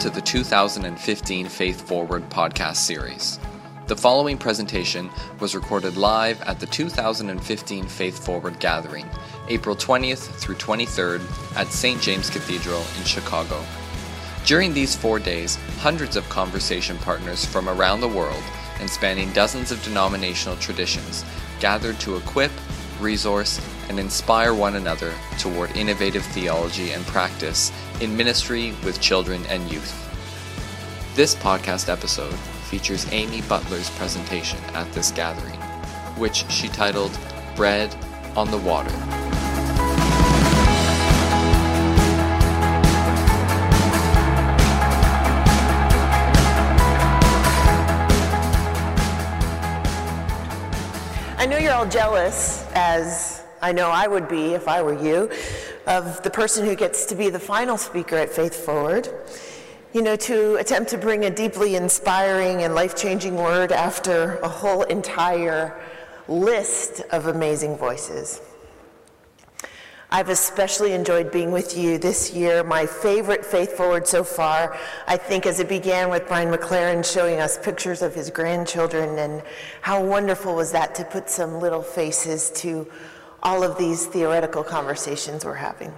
To the 2015 Faith Forward podcast series. The following presentation was recorded live at the 2015 Faith Forward Gathering, April 20th through 23rd at St. James Cathedral in Chicago. During these four days, hundreds of conversation partners from around the world and spanning dozens of denominational traditions gathered to equip, resource, and inspire one another toward innovative theology and practice in ministry with children and youth. This podcast episode features Amy Butler's presentation at this gathering, which she titled Bread on the Water. I know you're all jealous, as I know I would be if I were you, of the person who gets to be the final speaker at Faith Forward. You know, to attempt to bring a deeply inspiring and life changing word after a whole entire list of amazing voices. I've especially enjoyed being with you this year. My favorite Faith Forward so far, I think, as it began with Brian McLaren showing us pictures of his grandchildren, and how wonderful was that to put some little faces to all of these theoretical conversations we're having.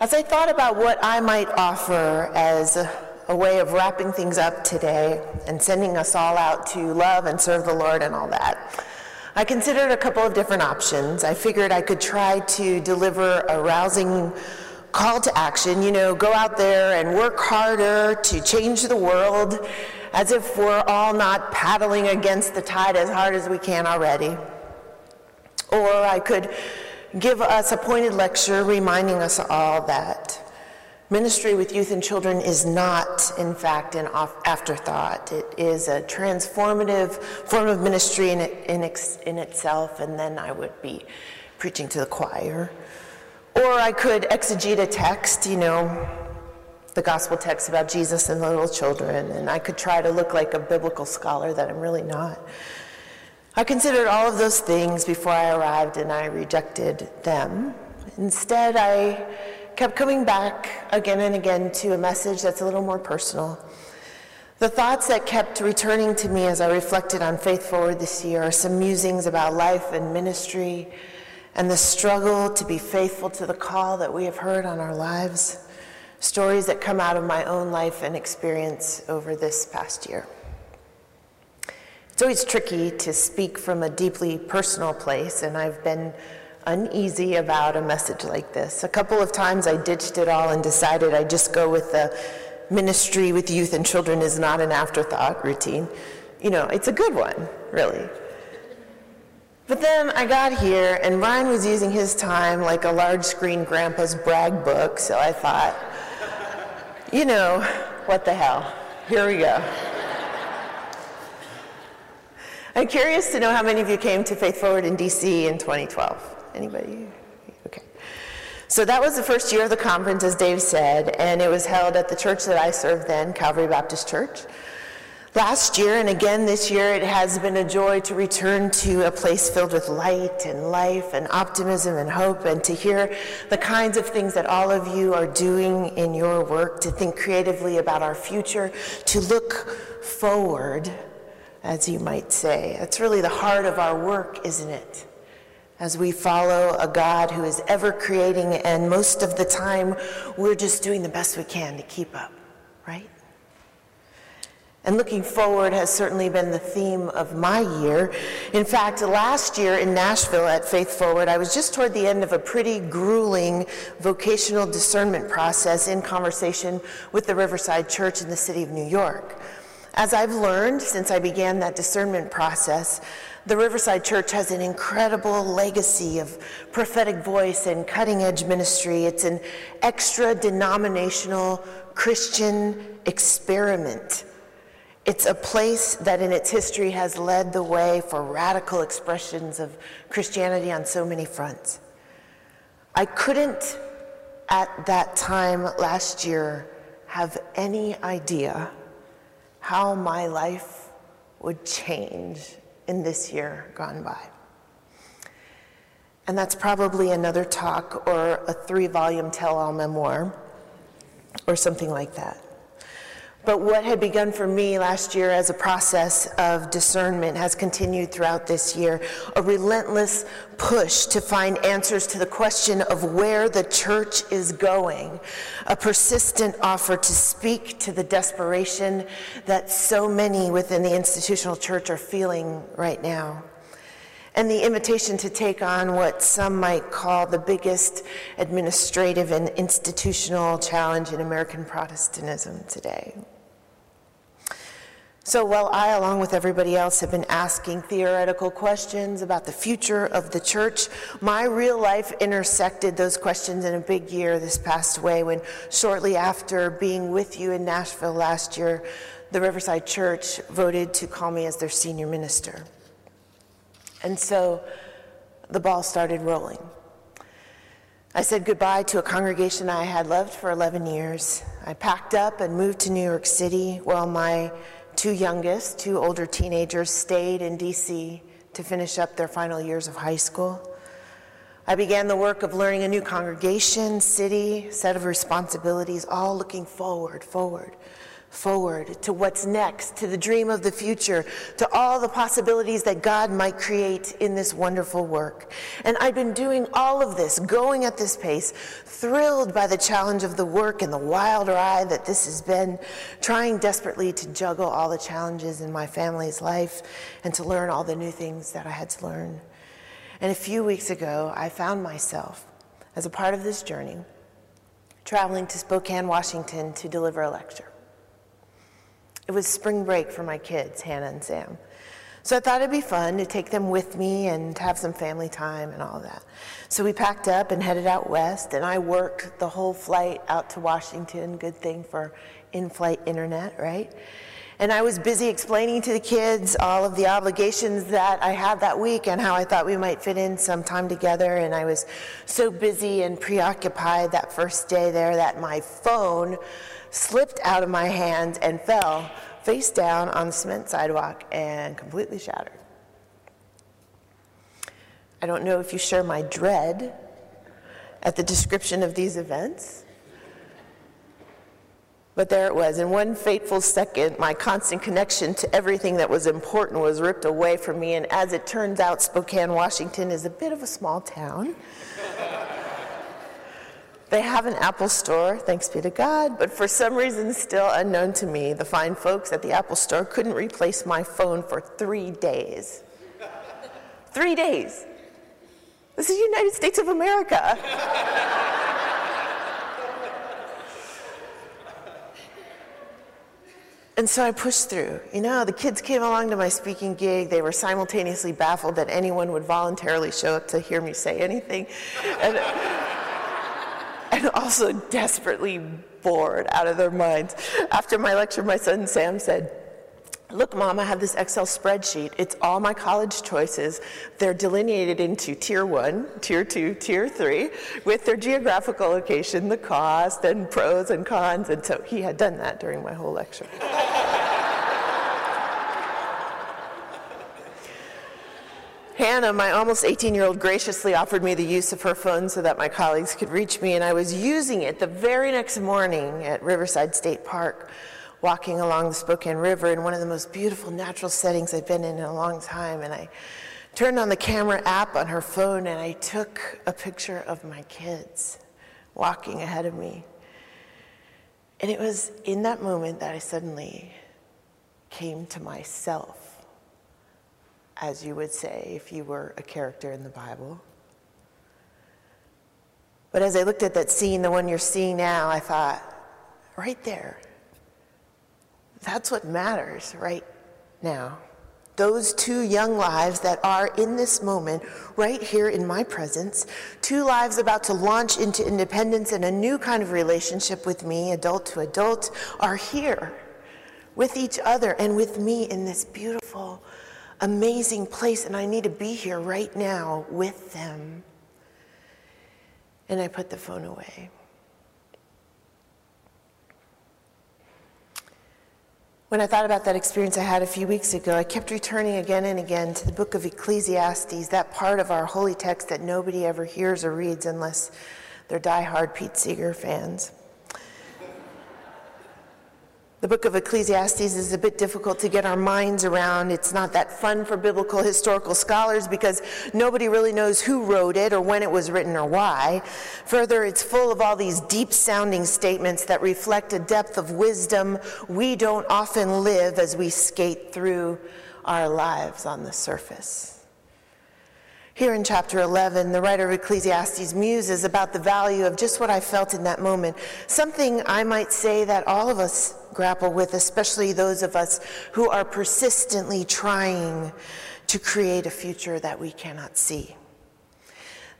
As I thought about what I might offer as a, a way of wrapping things up today and sending us all out to love and serve the Lord and all that, I considered a couple of different options. I figured I could try to deliver a rousing call to action, you know, go out there and work harder to change the world as if we're all not paddling against the tide as hard as we can already. Or I could give us a pointed lecture reminding us all that Ministry with youth and children is not, in fact, an afterthought. It is a transformative form of ministry in, it, in, ex, in itself, and then I would be preaching to the choir. Or I could exegete a text, you know, the gospel text about Jesus and the little children, and I could try to look like a biblical scholar that I'm really not. I considered all of those things before I arrived, and I rejected them. Instead, I kept coming back again and again to a message that's a little more personal. The thoughts that kept returning to me as I reflected on Faith Forward this year are some musings about life and ministry and the struggle to be faithful to the call that we have heard on our lives, stories that come out of my own life and experience over this past year. It's always tricky to speak from a deeply personal place, and I've been uneasy about a message like this. A couple of times I ditched it all and decided I'd just go with the ministry with youth and children is not an afterthought routine. You know, it's a good one, really. But then I got here and Brian was using his time like a large screen grandpa's brag book, so I thought, you know, what the hell? Here we go. I'm curious to know how many of you came to Faith Forward in DC in 2012. Anybody? Okay. So that was the first year of the conference, as Dave said, and it was held at the church that I served then, Calvary Baptist Church. Last year and again this year, it has been a joy to return to a place filled with light and life and optimism and hope, and to hear the kinds of things that all of you are doing in your work, to think creatively about our future, to look forward, as you might say. That's really the heart of our work, isn't it? As we follow a God who is ever creating, and most of the time we're just doing the best we can to keep up, right? And looking forward has certainly been the theme of my year. In fact, last year in Nashville at Faith Forward, I was just toward the end of a pretty grueling vocational discernment process in conversation with the Riverside Church in the city of New York. As I've learned since I began that discernment process, the Riverside Church has an incredible legacy of prophetic voice and cutting edge ministry. It's an extra denominational Christian experiment. It's a place that in its history has led the way for radical expressions of Christianity on so many fronts. I couldn't, at that time last year, have any idea how my life would change in this year gone by. And that's probably another talk or a three volume tell all memoir. or something like that. But what had begun for me last year as a process of discernment has continued throughout this year. A relentless push to find answers to the question of where the church is going, a persistent offer to speak to the desperation that so many within the institutional church are feeling right now and the invitation to take on what some might call the biggest administrative and institutional challenge in American Protestantism today. So while I, along with everybody else, have been asking theoretical questions about the future of the church, my real life intersected those questions in a big year this past way when, shortly after being with you in Nashville last year, the Riverside Church voted to call me as their senior minister. And so the ball started rolling. I said goodbye to a congregation I had loved for 11 years. I packed up and moved to New York City while my two youngest, two older teenagers, stayed in DC to finish up their final years of high school. I began the work of learning a new congregation, city, set of responsibilities, all looking forward, forward forward to what's next, to the dream of the future, to all the possibilities that God might create in this wonderful work. And I've been doing all of this, going at this pace, thrilled by the challenge of the work and the wild ride that this has been, trying desperately to juggle all the challenges in my family's life and to learn all the new things that I had to learn. And a few weeks ago, I found myself, as a part of this journey, traveling to Spokane, Washington to deliver a lecture. It was spring break for my kids, Hannah and Sam. So I thought it'd be fun to take them with me and have some family time and all that. So we packed up and headed out west, and I worked the whole flight out to Washington. Good thing for in flight internet, right? And I was busy explaining to the kids all of the obligations that I had that week and how I thought we might fit in some time together. And I was so busy and preoccupied that first day there that my phone slipped out of my hand and fell face down on the cement sidewalk and completely shattered. I don't know if you share my dread at the description of these events. But there it was. In one fateful second, my constant connection to everything that was important was ripped away from me. And as it turns out, Spokane, Washington is a bit of a small town. They have an Apple store, thanks be to God, but for some reason still unknown to me, the fine folks at the Apple store couldn't replace my phone for three days. three days. This is the United States of America. And so I pushed through. You know, the kids came along to my speaking gig. They were simultaneously baffled that anyone would voluntarily show up to hear me say anything. And, and also desperately bored out of their minds. After my lecture, my son Sam said, Look, Mom, I have this Excel spreadsheet. It's all my college choices. They're delineated into tier one, tier two, tier three, with their geographical location, the cost, and pros and cons. And so he had done that during my whole lecture. Hannah, my almost 18 year old, graciously offered me the use of her phone so that my colleagues could reach me, and I was using it the very next morning at Riverside State Park, walking along the Spokane River in one of the most beautiful natural settings I've been in in a long time. And I turned on the camera app on her phone and I took a picture of my kids walking ahead of me. And it was in that moment that I suddenly came to myself as you would say if you were a character in the Bible. But as I looked at that scene, the one you're seeing now, I thought, right there, that's what matters right now. Those two young lives that are in this moment, right here in my presence, two lives about to launch into independence and a new kind of relationship with me, adult to adult, are here with each other and with me in this beautiful amazing place, and I need to be here right now with them. And I put the phone away. When I thought about that experience I had a few weeks ago, I kept returning again and again to the book of Ecclesiastes, that part of our holy text that nobody ever hears or reads unless they're die-hard Pete Seeger fans. The book of Ecclesiastes is a bit difficult to get our minds around. It's not that fun for biblical historical scholars because nobody really knows who wrote it or when it was written or why. Further, it's full of all these deep sounding statements that reflect a depth of wisdom we don't often live as we skate through our lives on the surface. Here in chapter 11, the writer of Ecclesiastes muses about the value of just what I felt in that moment. Something I might say that all of us grapple with, especially those of us who are persistently trying to create a future that we cannot see.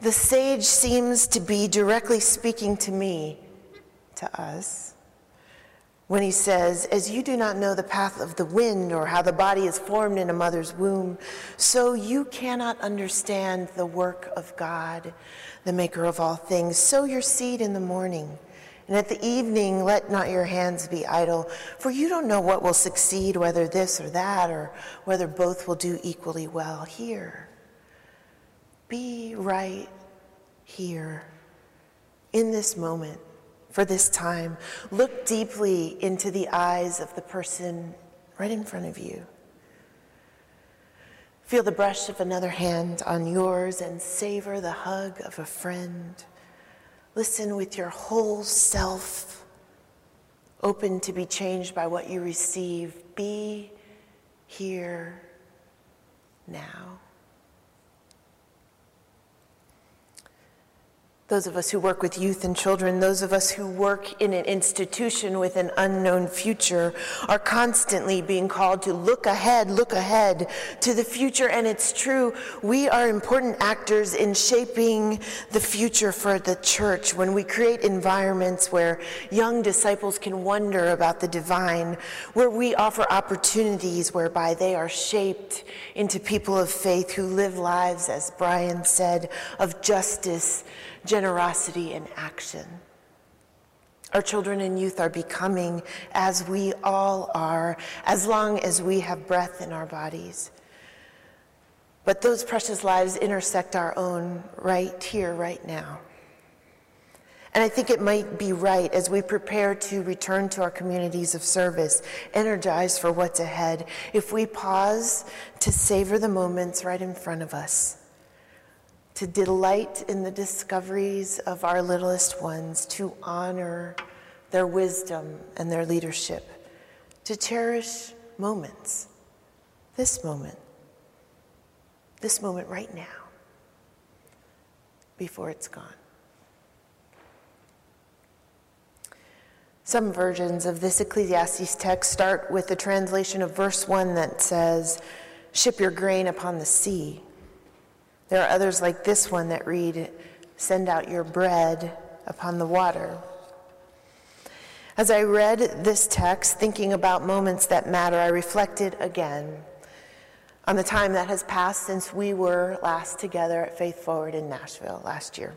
The sage seems to be directly speaking to me, to us when he says, As you do not know the path of the wind or how the body is formed in a mother's womb, so you cannot understand the work of God, the maker of all things. Sow your seed in the morning. And at the evening, let not your hands be idle, for you don't know what will succeed, whether this or that, or whether both will do equally well. Here, be right here, in this moment for this time. Look deeply into the eyes of the person right in front of you. Feel the brush of another hand on yours and savor the hug of a friend. Listen with your whole self, open to be changed by what you receive. Be here now. Those of us who work with youth and children, those of us who work in an institution with an unknown future, are constantly being called to look ahead, look ahead to the future. And it's true, we are important actors in shaping the future for the church when we create environments where young disciples can wonder about the divine, where we offer opportunities whereby they are shaped into people of faith who live lives, as Brian said, of justice generosity in action. Our children and youth are becoming as we all are, as long as we have breath in our bodies. But those precious lives intersect our own right here, right now. And I think it might be right as we prepare to return to our communities of service, energized for what's ahead, if we pause to savor the moments right in front of us to delight in the discoveries of our littlest ones, to honor their wisdom and their leadership, to cherish moments, this moment, this moment right now, before it's gone. Some versions of this Ecclesiastes text start with the translation of verse 1 that says, Ship your grain upon the sea. There are others like this one that read, Send out your bread upon the water. As I read this text, thinking about moments that matter, I reflected again on the time that has passed since we were last together at Faith Forward in Nashville last year.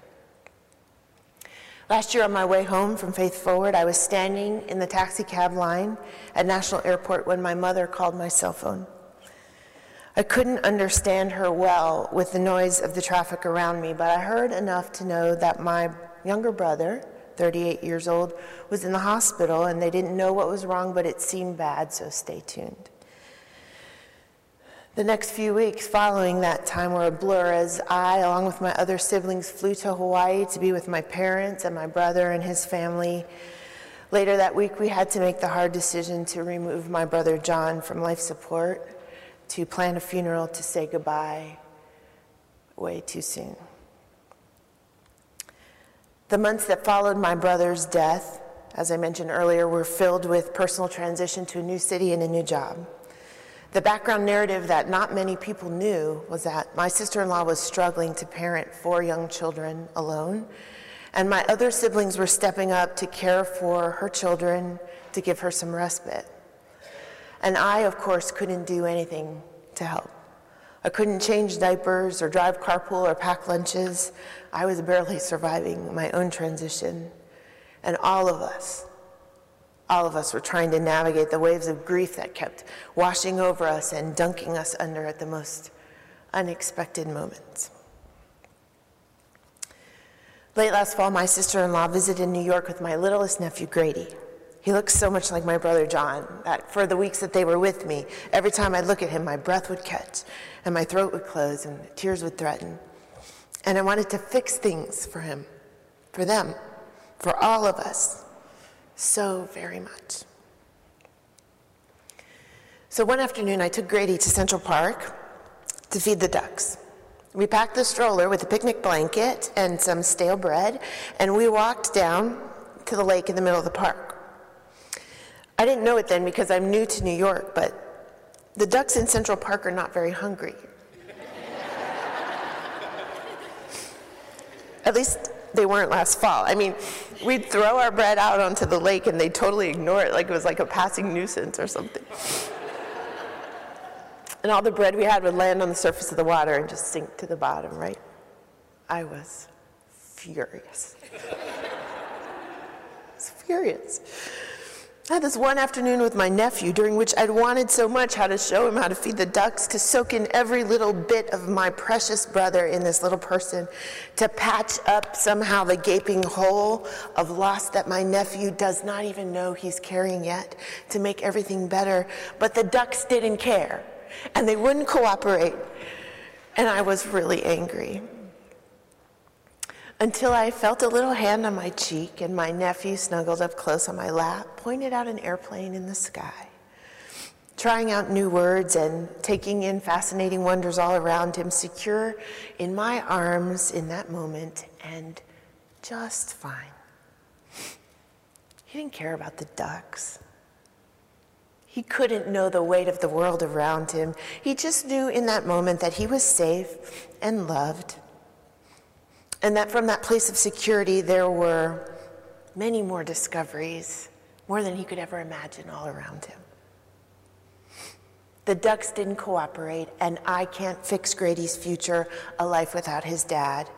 Last year, on my way home from Faith Forward, I was standing in the taxi cab line at National Airport when my mother called my cell phone. I couldn't understand her well with the noise of the traffic around me, but I heard enough to know that my younger brother, 38 years old, was in the hospital and they didn't know what was wrong, but it seemed bad, so stay tuned. The next few weeks following that time were a blur as I, along with my other siblings, flew to Hawaii to be with my parents and my brother and his family. Later that week, we had to make the hard decision to remove my brother John from life support to plan a funeral to say goodbye way too soon. The months that followed my brother's death, as I mentioned earlier, were filled with personal transition to a new city and a new job. The background narrative that not many people knew was that my sister in law was struggling to parent four young children alone, and my other siblings were stepping up to care for her children to give her some respite. And I, of course, couldn't do anything to help. I couldn't change diapers or drive carpool or pack lunches. I was barely surviving my own transition. And all of us, all of us were trying to navigate the waves of grief that kept washing over us and dunking us under at the most unexpected moments. Late last fall, my sister in law visited New York with my littlest nephew, Grady. He looks so much like my brother John that for the weeks that they were with me, every time I'd look at him, my breath would catch and my throat would close and tears would threaten. And I wanted to fix things for him, for them, for all of us, so very much. So one afternoon, I took Grady to Central Park to feed the ducks. We packed the stroller with a picnic blanket and some stale bread, and we walked down to the lake in the middle of the park. I didn't know it then because I'm new to New York, but the ducks in Central Park are not very hungry. At least they weren't last fall. I mean, we'd throw our bread out onto the lake and they'd totally ignore it like it was like a passing nuisance or something. and all the bread we had would land on the surface of the water and just sink to the bottom, right? I was furious. I was furious. I had this one afternoon with my nephew during which I'd wanted so much how to show him how to feed the ducks, to soak in every little bit of my precious brother in this little person, to patch up somehow the gaping hole of loss that my nephew does not even know he's carrying yet, to make everything better. But the ducks didn't care, and they wouldn't cooperate, and I was really angry until I felt a little hand on my cheek and my nephew snuggled up close on my lap, pointed out an airplane in the sky. Trying out new words and taking in fascinating wonders all around him, secure in my arms in that moment and just fine. He didn't care about the ducks. He couldn't know the weight of the world around him. He just knew in that moment that he was safe and loved and that from that place of security, there were many more discoveries, more than he could ever imagine all around him. The ducks didn't cooperate, and I can't fix Grady's future, a life without his dad.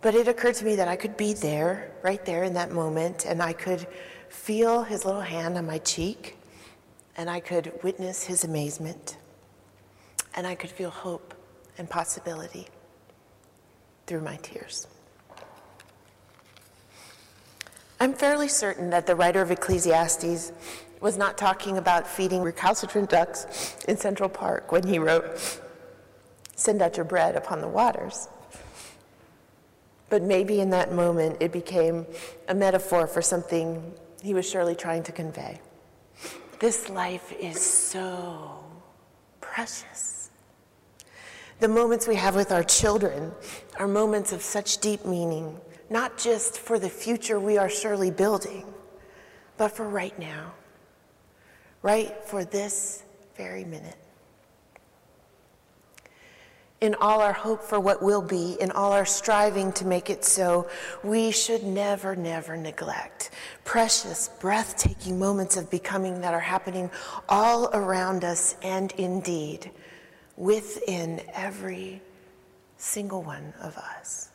But it occurred to me that I could be there, right there in that moment, and I could feel his little hand on my cheek, and I could witness his amazement, and I could feel hope and possibility through my tears. I'm fairly certain that the writer of Ecclesiastes was not talking about feeding recalcitrant ducks in Central Park when he wrote, Send out your bread upon the waters. But maybe in that moment it became a metaphor for something he was surely trying to convey. This life is so precious. The moments we have with our children are moments of such deep meaning, not just for the future we are surely building, but for right now, right for this very minute. In all our hope for what will be, in all our striving to make it so, we should never, never neglect precious, breathtaking moments of becoming that are happening all around us and indeed within every single one of us.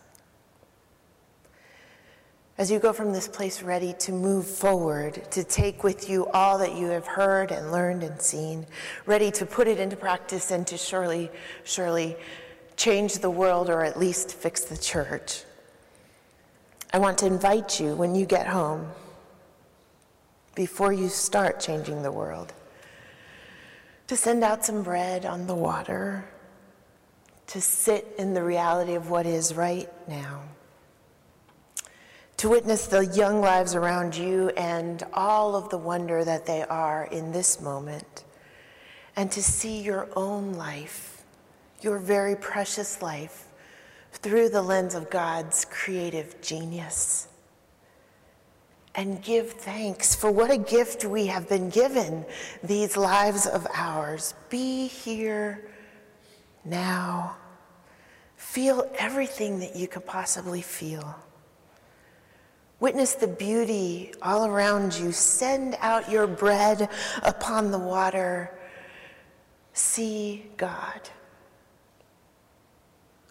As you go from this place ready to move forward, to take with you all that you have heard and learned and seen, ready to put it into practice and to surely, surely change the world or at least fix the church. I want to invite you when you get home, before you start changing the world, to send out some bread on the water, to sit in the reality of what is right now, to witness the young lives around you and all of the wonder that they are in this moment, and to see your own life, your very precious life, through the lens of God's creative genius and give thanks for what a gift we have been given, these lives of ours. Be here now. Feel everything that you could possibly feel. Witness the beauty all around you. Send out your bread upon the water. See God.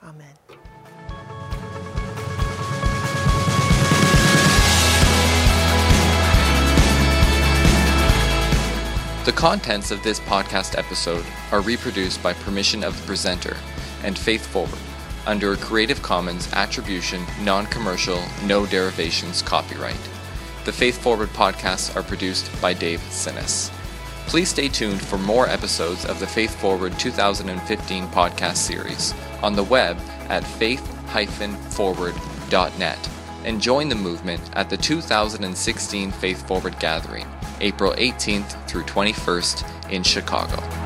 Amen. The contents of this podcast episode are reproduced by permission of the presenter and Faith Forward under a Creative Commons Attribution, Non Commercial, No Derivations copyright. The Faith Forward podcasts are produced by Dave Csinos. Please stay tuned for more episodes of the Faith Forward 2015 podcast series on the web at faith-forward.net and join the movement at the 2016 Faith Forward Gathering, April 18th through 21st in Chicago.